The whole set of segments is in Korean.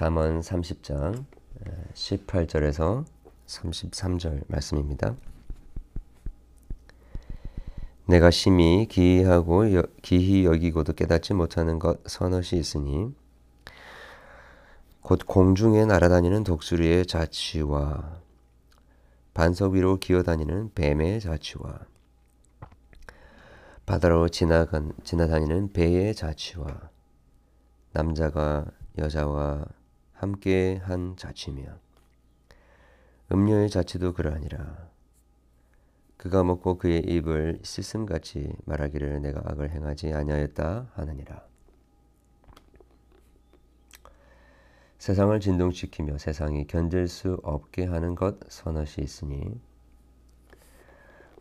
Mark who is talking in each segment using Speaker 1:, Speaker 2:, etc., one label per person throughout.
Speaker 1: 잠언 30장 18절에서 33절 말씀입니다. 내가 심히 기이하고 여, 기히 여기고도 깨닫지 못하는 것 서너시 있으니 곧 공중에 날아다니는 독수리의 자취와 반석 위로 기어다니는 뱀의 자취와 바다로 지나간, 지나다니는 배의 자취와 남자가 여자와 함께 한 자취며 음료의 자취도 그러하니라. 그가 먹고 그의 입을 씻음같이 말하기를 내가 악을 행하지 아니하였다 하느니라. 세상을 진동시키며 세상이 견딜 수 없게 하는 것 서너시 있으니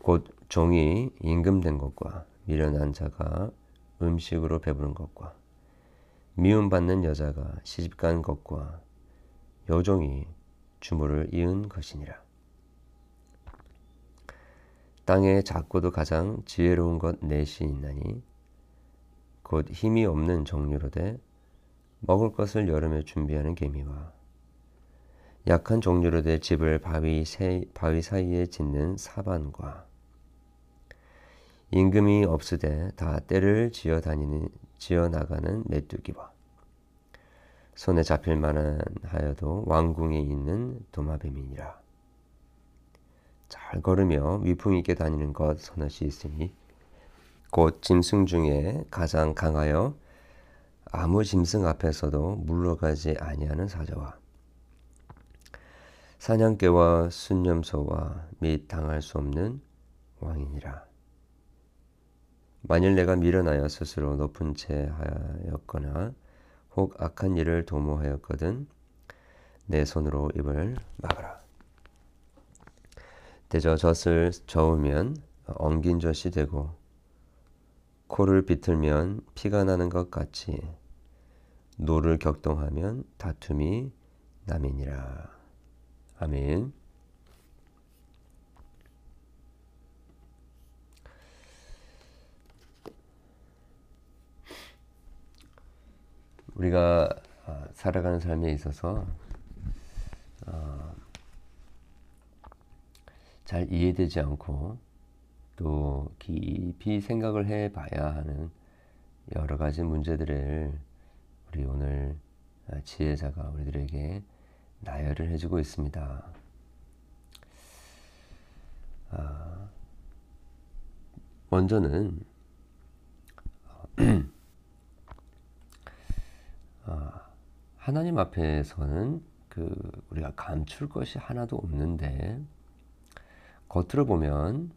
Speaker 1: 곧 종이 임금된 것과 미련한 자가 음식으로 배부른 것과 미움받는 여자가 시집간 것과 여종이 주모를 이은 것이니라. 땅에 작고도 가장 지혜로운 것 넷이 있나니 곧 힘이 없는 종류로되 먹을 것을 여름에 준비하는 개미와 약한 종류로되 집을 바위, 새, 바위 사이에 짓는 사반과 임금이 없으되 다 때를 지어 다니는 지어 나가는 메뚜기와 손에 잡힐 만한 하여도 왕궁에 있는 도마뱀이니라. 잘 걸으며 위풍 있게 다니는 것 서너시 있으니 곧 짐승 중에 가장 강하여 아무 짐승 앞에서도 물러가지 아니하는 사자와 사냥개와 순념소와 및 당할 수 없는 왕이니라. 만일 내가 미련하여 스스로 높은 채 하였거나 혹 악한 일을 도모하였거든 내 손으로 입을 막아라. 대저 젖을 저으면 엉긴 젖이 되고 코를 비틀면 피가 나는 것 같이 노를 격동하면 다툼이 남이니라. 아멘. 우리가 아, 살아가는 삶에 있어서 어, 잘 이해되지 않고 또 깊이 생각을 해봐야 하는 여러 가지 문제들을 우리 오늘 아, 지혜자가 우리들에게 나열을 해주고 있습니다. 아, 먼저는 아, 하나님 앞에서는 그 우리가 감출 것이 하나도 없는데 겉으로 보면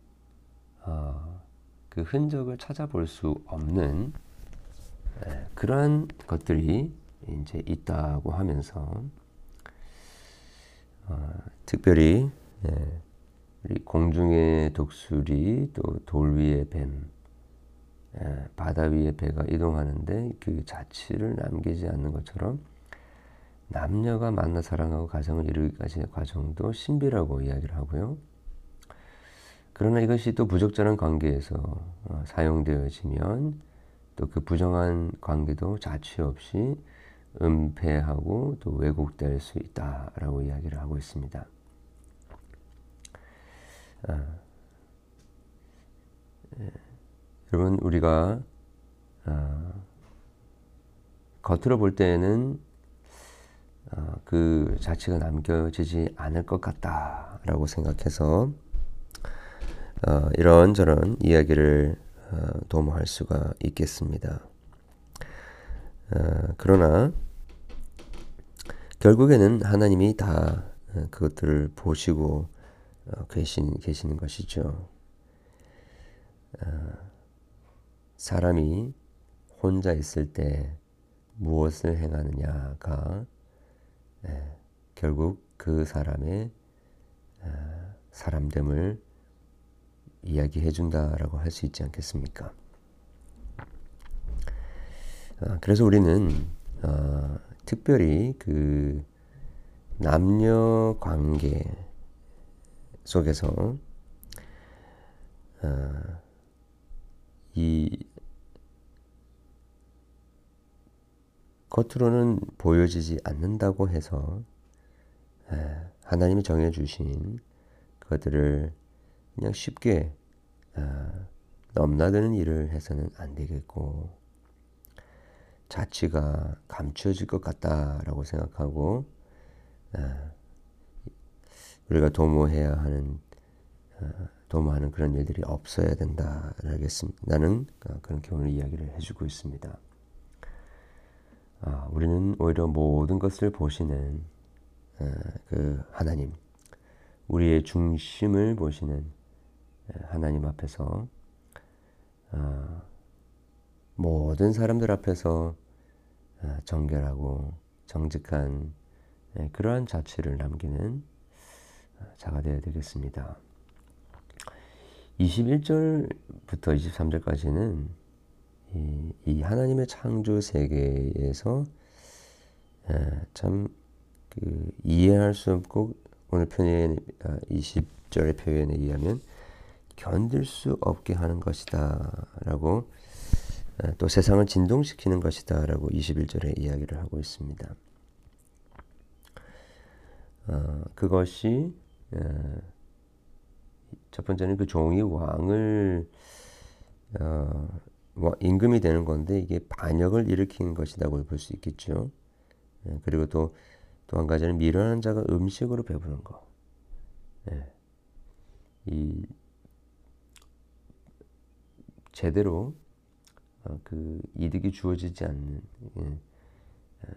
Speaker 1: 어, 그 흔적을 찾아볼 수 없는 예, 그러한 것들이 이제 있다고 하면서 어, 특별히 예, 우리 공중의 독수리 또 돌 위의 뱀 예, 바다 위에 배가 이동하는데 그 자취를 남기지 않는 것처럼 남녀가 만나 사랑하고 가정을 이루기까지의 과정도 신비라고 이야기를 하고요. 그러나 이것이 또 부적절한 관계에서 어, 사용되어지면 또 그 부정한 관계도 자취 없이 은폐하고 또 왜곡될 수 있다라고 이야기를 하고 있습니다. 아, 예. 여러분 우리가 어, 겉으로 볼 때는 어, 그 자체가 남겨지지 않을 것 같다라고 생각해서 어, 이런저런 이야기를 어, 도모할 수가 있겠습니다. 어, 그러나 결국에는 하나님이 다 어, 그것들을 보시고 계신, 계시는 것이죠. 사람이 혼자 있을 때 무엇을 행하느냐가 예, 결국 그 사람의 아, 사람됨을 이야기해 준다라고 할 수 있지 않겠습니까? 아, 그래서 우리는 아, 특별히 그 남녀 관계 속에서 이 겉으로는 보여지지 않는다고 해서 하나님이 정해주신 것들을 그냥 쉽게 아, 넘나드는 일을 해서는 안 되겠고 자취가 감추어질 것 같다라고 생각하고 아, 우리가 도모해야 하는 아, 도모하는 그런 일들이 없어야. 나는 그런 교훈을 이야기를 해주고 있습니다. 우리는 오히려 모든 것을 보시는 그 하나님, 우리의 중심을 보시는 하나님 앞에서 어, 모든 사람들 앞에서 어, 정결하고 정직한 예, 그러한 자취를 남기는 어, 자가 되어야 되겠습니다. 21절부터 23절까지는 이, 이 하나님의 창조 세계에서 참 그 이해할 수 없고 오늘 표현 20절의 표현에 의하면 견딜 수 없게 하는 것이다 라고 어, 또 세상을 진동시키는 것이다 라고 21절에 이야기를 하고 있습니다. 어, 그것이 어, 첫 번째는 그 종이 왕을 어, 임금이 되는 건데 이게 반역을 일으키는 것이라고 볼 수 있겠죠. 예, 그리고 또 또 한 가지는 미련한 자가 음식으로 배부른 거. 예. 이 제대로 어, 그 이득이 주어지지 않는 예, 어,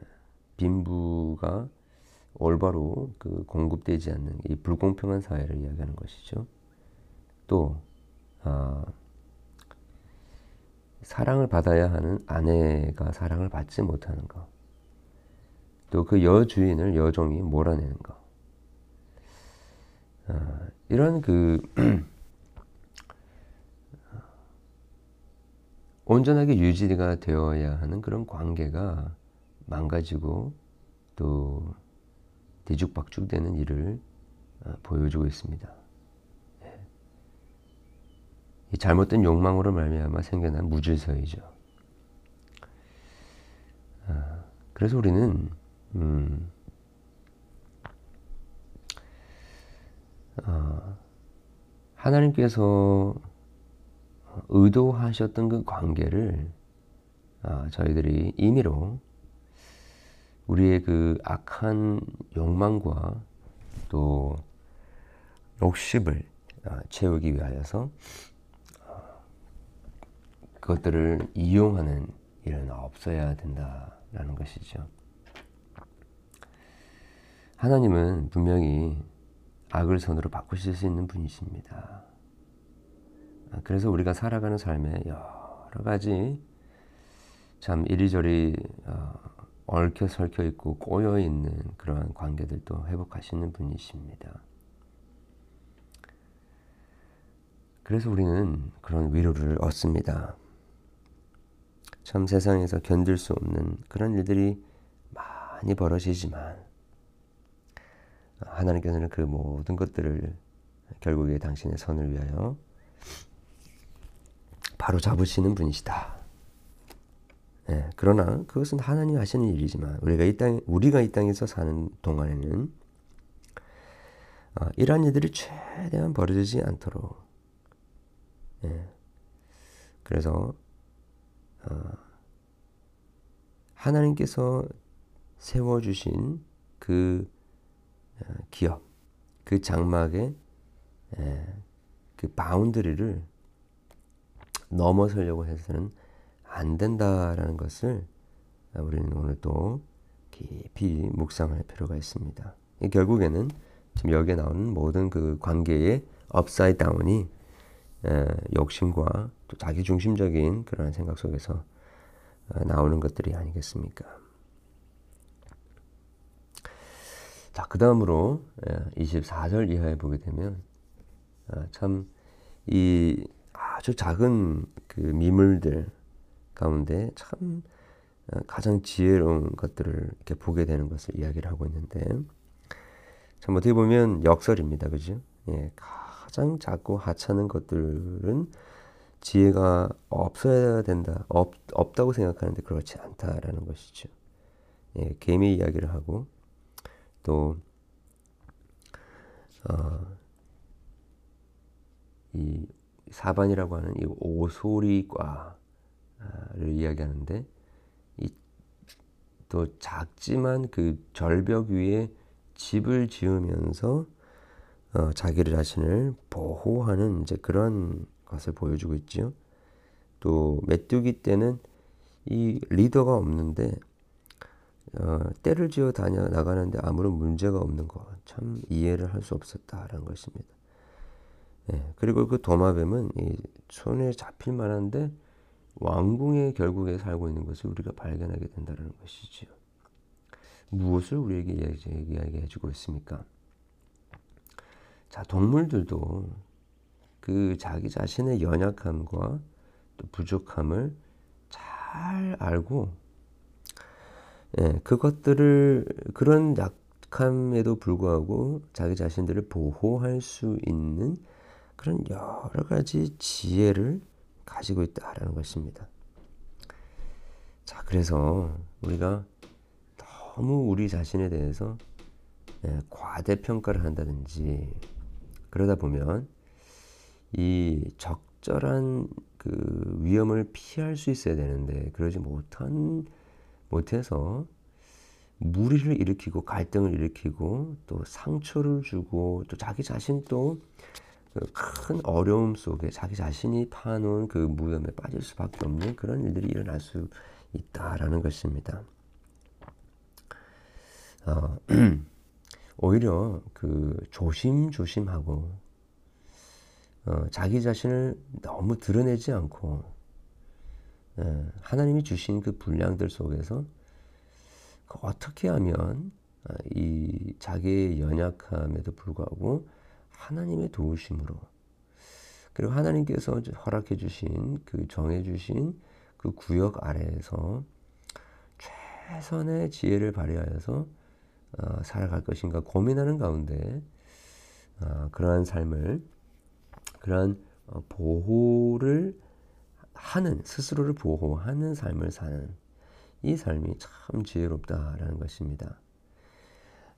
Speaker 1: 빈부가 올바로 그 공급되지 않는 이 불공평한 사회를 이야기하는 것이죠. 또 아, 사랑을 받아야 하는 아내가 사랑을 받지 못하는 것. 또 그 여주인을 여종이 몰아내는 것. 아, 이런 그 온전하게 유지가 되어야 하는 그런 관계가 망가지고 또 뒤죽박죽되는 일을 어, 보여주고 있습니다. 잘못된 욕망으로 말미암아 생겨난 무질서이죠. 아, 그래서 우리는 음, 어, 하나님께서 의도하셨던 그 관계를 아, 저희들이 임의로 우리의 그 악한 욕망과 또 욕심을 아, 채우기 위하여서 아, 그것들을 이용하는 일은 없어야 된다라는 것이죠. 하나님은 분명히 악을 선으로 바꾸실 수 있는 분이십니다. 그래서 우리가 살아가는 삶에 여러 가지 참 이리저리 어, 얽혀 설켜 있고 꼬여 있는 그러한 관계들도 회복하시는 분이십니다. 그래서 우리는 그런 위로를 얻습니다. 참 세상에서 견딜 수 없는 그런 일들이 많이 벌어지지만 하나님께서는 그 모든 것들을 결국에 당신의 선을 위하여 바로 잡으시는 분이시다. 예, 그러나 그것은 하나님 하시는 일이지만 우리가 이 땅 우리가 이 땅에서 사는 동안에는 어, 이러한 일들이 최대한 벌어지지 않도록 예, 그래서 어, 하나님께서 세워 주신 그 어, 기업, 그 장막의 예, 그 boundary를 넘어서려고 해서는 안 된다라는 것을 우리는 오늘 또 깊이 묵상할 필요가 있습니다. 결국에는 지금 여기에 나오는 모든 그 관계의 upside down이 욕심과 또 자기 중심적인 그런 생각 속에서 어, 나오는 것들이 아니겠습니까? 자, 그 다음으로 24절 이하에 보게 되면 어, 참이 아주 작은 그 미물들 가운데 참 어, 가장 지혜로운 것들을 이렇게 보게 되는 것을 이야기를 하고 있는데 참 어떻게 보면 역설입니다, 그죠? 예, 가장 작고 하찮은 것들은 지혜가 없어야 된다, 없, 없다고 생각하는데 그렇지 않다라는 것이죠. 예, 개미 이야기를 하고 또 어, 이 사반이라고 하는 이 오소리과를 이야기하는데 이 또 작지만 그 절벽 위에 집을 지으면서 어, 자기를 자신을 보호하는 이제 그런 것을 보여주고 있지요. 또 메뚜기 때는 이 리더가 없는데 어, 때를 지어 다녀 나가는데 아무런 문제가 없는 것 참 이해를 할 수 없었다라는 것입니다. 예, 그리고 그 도마뱀은 이 손에 잡힐 만한데 왕궁에 결국에 살고 있는 것을 우리가 발견하게 된다는 것이지요. 무엇을 우리에게 이야기해 주고 있습니까? 자, 동물들도 그 자기 자신의 연약함과 또 부족함을 잘 알고 예, 그것들을 그런 약함에도 불구하고 자기 자신들을 보호할 수 있는 그런 여러 가지 지혜를 가지고 있다라는 것입니다. 자, 그래서 우리가 너무 우리 자신에 대해서 예, 과대평가를 한다든지 그러다 보면 이 적절한 그 위험을 피할 수 있어야 되는데 그러지 못한 못해서 무리를 일으키고 갈등을 일으키고 또 상처를 주고 또 자기 자신 또그 큰 어려움 속에 자기 자신이 파놓은 그 무덤에 빠질 수밖에 없는 그런 일들이 일어날 수 있다라는 것입니다. 어, 오히려 그 조심조심하고 어, 자기 자신을 너무 드러내지 않고 예, 하나님이 주신 그 분량들 속에서 그 어떻게 하면 어, 이 자기의 연약함에도 불구하고 하나님의 도우심으로 그리고 하나님께서 허락해 주신 그 정해 주신 그 구역 아래에서 최선의 지혜를 발휘하여서 어, 살아갈 것인가 고민하는 가운데 어, 그러한 삶을 그러한 어, 보호를 하는 스스로를 보호하는 삶을 사는 이 삶이 참 지혜롭다라는 것입니다.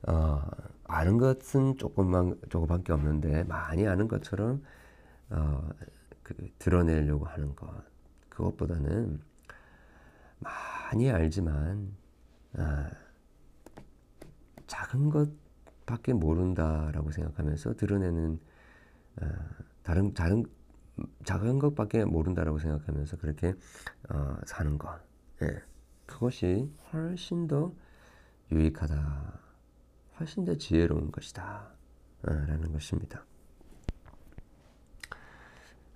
Speaker 1: 어, 아는 것은 조금만 조금밖에 없는데 많이 아는 것처럼 어, 그, 드러내려고 하는 것 그것보다는 많이 알지만 아, 작은 것밖에 모른다라고 생각하면서 드러내는 아, 다른 다른 작은 것밖에 모른다라고 생각하면서 그렇게 어, 사는 것 예, 그것이 훨씬 더 유익하다. 훨씬 더 지혜로운 것이다. 어, 라는 것입니다.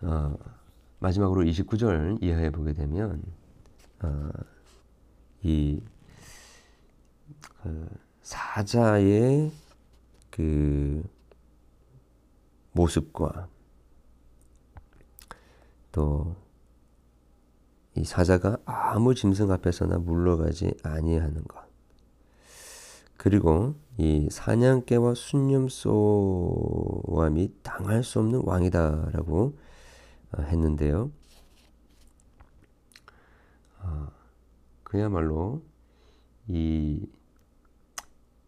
Speaker 1: 어, 마지막으로 29절 이하에 보게 되면 어, 이 그 사자의 그 모습과 또 이 사자가 아무 짐승 앞에서나 물러가지 아니하는 것. 그리고 이 사냥개와 순념소와 및 당할 수 없는 왕이다라고 어, 했는데요. 어, 그야말로 이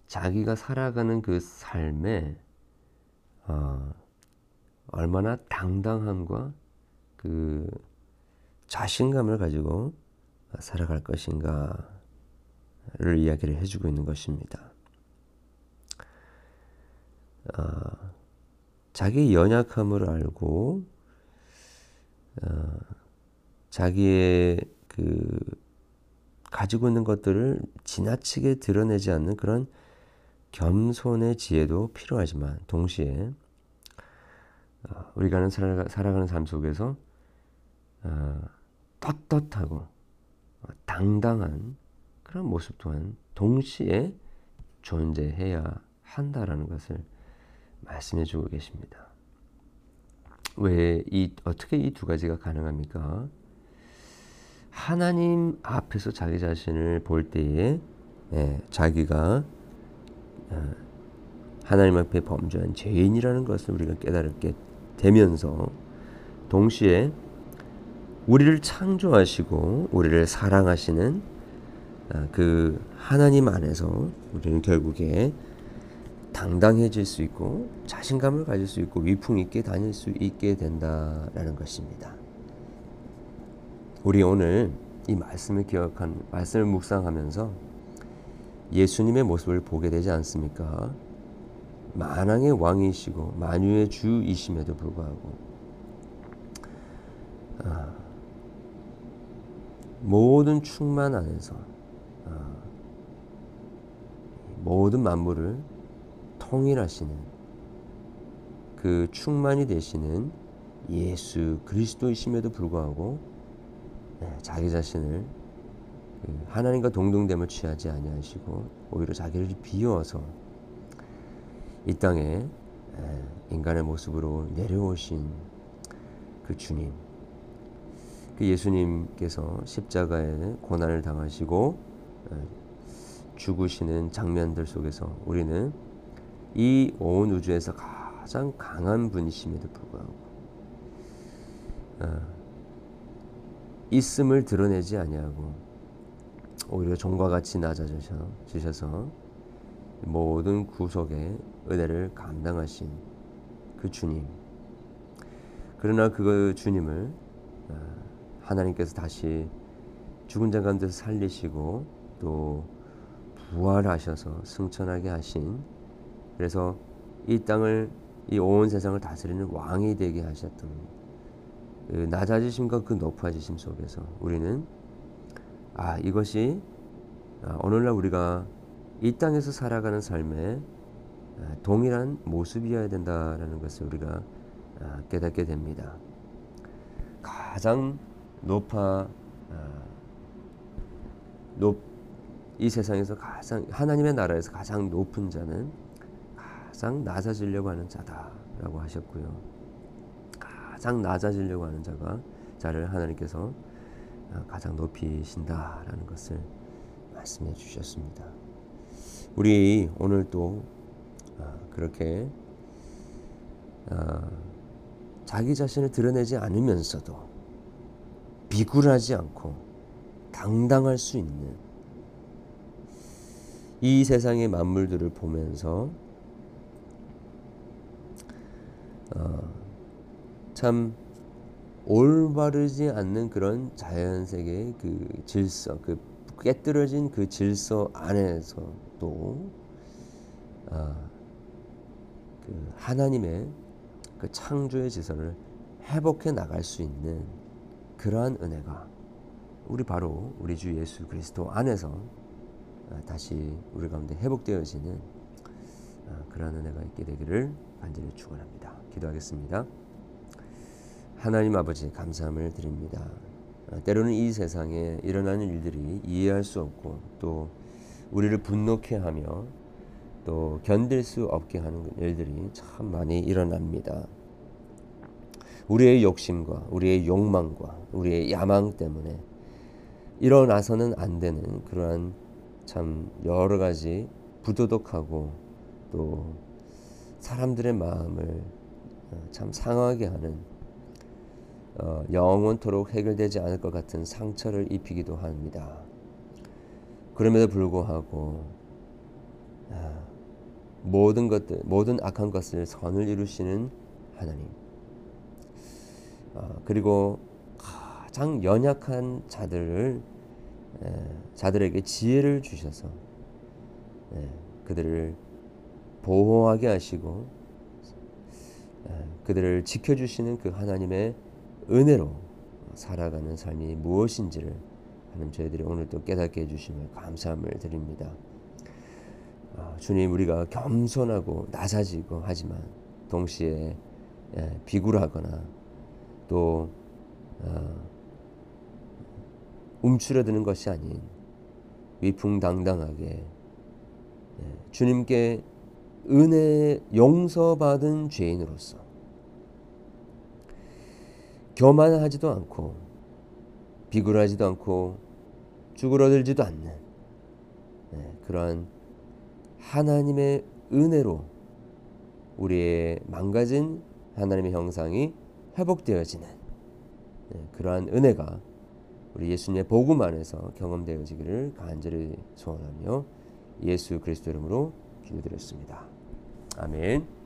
Speaker 1: 자기가 살아가는 그 삶에 어, 얼마나 당당함과 그 자신감을 가지고 살아갈 것인가 를 이야기를 해주고 있는 것입니다. 어, 자기 연약함을 알고 어, 자기의 그 가지고 있는 것들을 지나치게 드러내지 않는 그런 겸손의 지혜도 필요하지만 동시에 어, 우리가 살아가, 살아가는 삶 속에서 어, 떳떳하고 어, 당당한 그런 모습 또한 동시에 존재해야 한다라는 것을 말씀해 주고 계십니다. 왜 이 어떻게 이 두 가지가 가능합니까? 하나님 앞에서 자기 자신을 볼 때에 예, 자기가 어, 하나님 앞에 범죄한 죄인이라는 것을 우리가 깨달게 되면서 동시에 우리를 창조하시고 우리를 사랑하시는 아, 그 하나님 안에서 우리는 결국에 당당해질 수 있고 자신감을 가질 수 있고 위풍 있게 다닐 수 있게 된다라는 것입니다. 우리 오늘 이 말씀을 기억한 말씀을 묵상하면서 예수님의 모습을 보게 되지 않습니까? 만왕의 왕이시고 만유의 주이심에도 불구하고 아, 모든 충만 안에서 아, 모든 만물을 통일하시는 그 충만이 되시는 예수 그리스도이심에도 불구하고 네, 자기 자신을 그 하나님과 동등됨을 취하지 아니하시고 오히려 자기를 비워서 이 땅에 인간의 모습으로 내려오신 그 주님 그 예수님께서 십자가에 고난을 당하시고 죽으시는 장면들 속에서 우리는 이 온 우주에서 가장 강한 분이심에도 불구하고 어, 있음을 드러내지 아니하고 오히려 종과 같이 낮아지셔서 모든 구속의 은혜를 감당하신 그 주님. 그러나 그 주님을 어, 하나님께서 다시 죽은 자 가운데서 살리시고 또 부활하셔서 승천하게 하신 그래서 이 땅을 이 온 세상을 다스리는 왕이 되게 하셨던 그 낮아지심과 그 높아지심 속에서 우리는 아 이것이 아, 오늘날 우리가 이 땅에서 살아가는 삶의 아, 동일한 모습이어야 된다라는 것을 우리가 아, 깨닫게 됩니다. 가장 높아 높, 이 세상에서 가장 하나님의 나라에서 가장 높은 자는 가장 낮아지려고 하는 자다라고 하셨고요. 가장 낮아지려고 하는 자가 자를 하나님께서 가장 높이신다라는 것을 말씀해 주셨습니다. 우리 오늘 또 아, 그렇게 아, 자기 자신을 드러내지 않으면서도 비굴하지 않고 당당할 수 있는 이 세상의 만물들을 보면서 어, 참 올바르지 않는 그런 자연 세계의 그 질서, 그 깨뜨려진 그 질서 안에서도 아, 그 하나님의 그 창조의 지서를 회복해 나갈 수 있는 그러한 은혜가 우리 바로 우리 주 예수 그리스도 안에서 아, 다시 우리 가운데 회복되어지는 아, 그러한 은혜가 있게 되기를 간절히 축원합니다. 기도하겠습니다. 하나님 아버지 감사함을 드립니다. 아, 때로는 이 세상에 일어나는 일들이 이해할 수 없고 또 우리를 분노케 하며 또 견딜 수 없게 하는 일들이 참 많이 일어납니다. 우리의 욕심과 우리의 욕망과 우리의 야망 때문에 일어나서는 안 되는 그러한 참 여러 가지 부도덕하고 또 사람들의 마음을 어, 참 상하게 하는 어, 영원토록 해결되지 않을 것 같은 상처를 입히기도 합니다. 그럼에도 불구하고 아, 모든 것들, 모든 악한 것을 선을 이루시는 하나님. 아, 그리고 가장 연약한 자들을 에, 자들에게 지혜를 주셔서 에, 그들을 보호하게 하시고 에, 그들을 지켜주시는 그 하나님의 은혜로 살아가는 삶이 무엇인지를 하나님 저희들이 오늘 또 깨닫게 해주심을 감사함을 드립니다. 어, 주님 우리가 겸손하고 낮아지고 하지만 동시에 예, 비굴하거나 또 어, 움츠러드는 것이 아닌 위풍당당하게 예, 주님께 은혜 용서받은 죄인으로서 교만하지도 않고 비굴하지도 않고 쭈그러들지도 않는 네, 그러한 하나님의 은혜로 우리의 망가진 하나님의 형상이 회복되어지는 네, 그러한 은혜가 우리 예수님의 복음 안에서 경험되어지기를 간절히 소원하며 예수 그리스도 이름으로 기도드렸습니다. 아멘.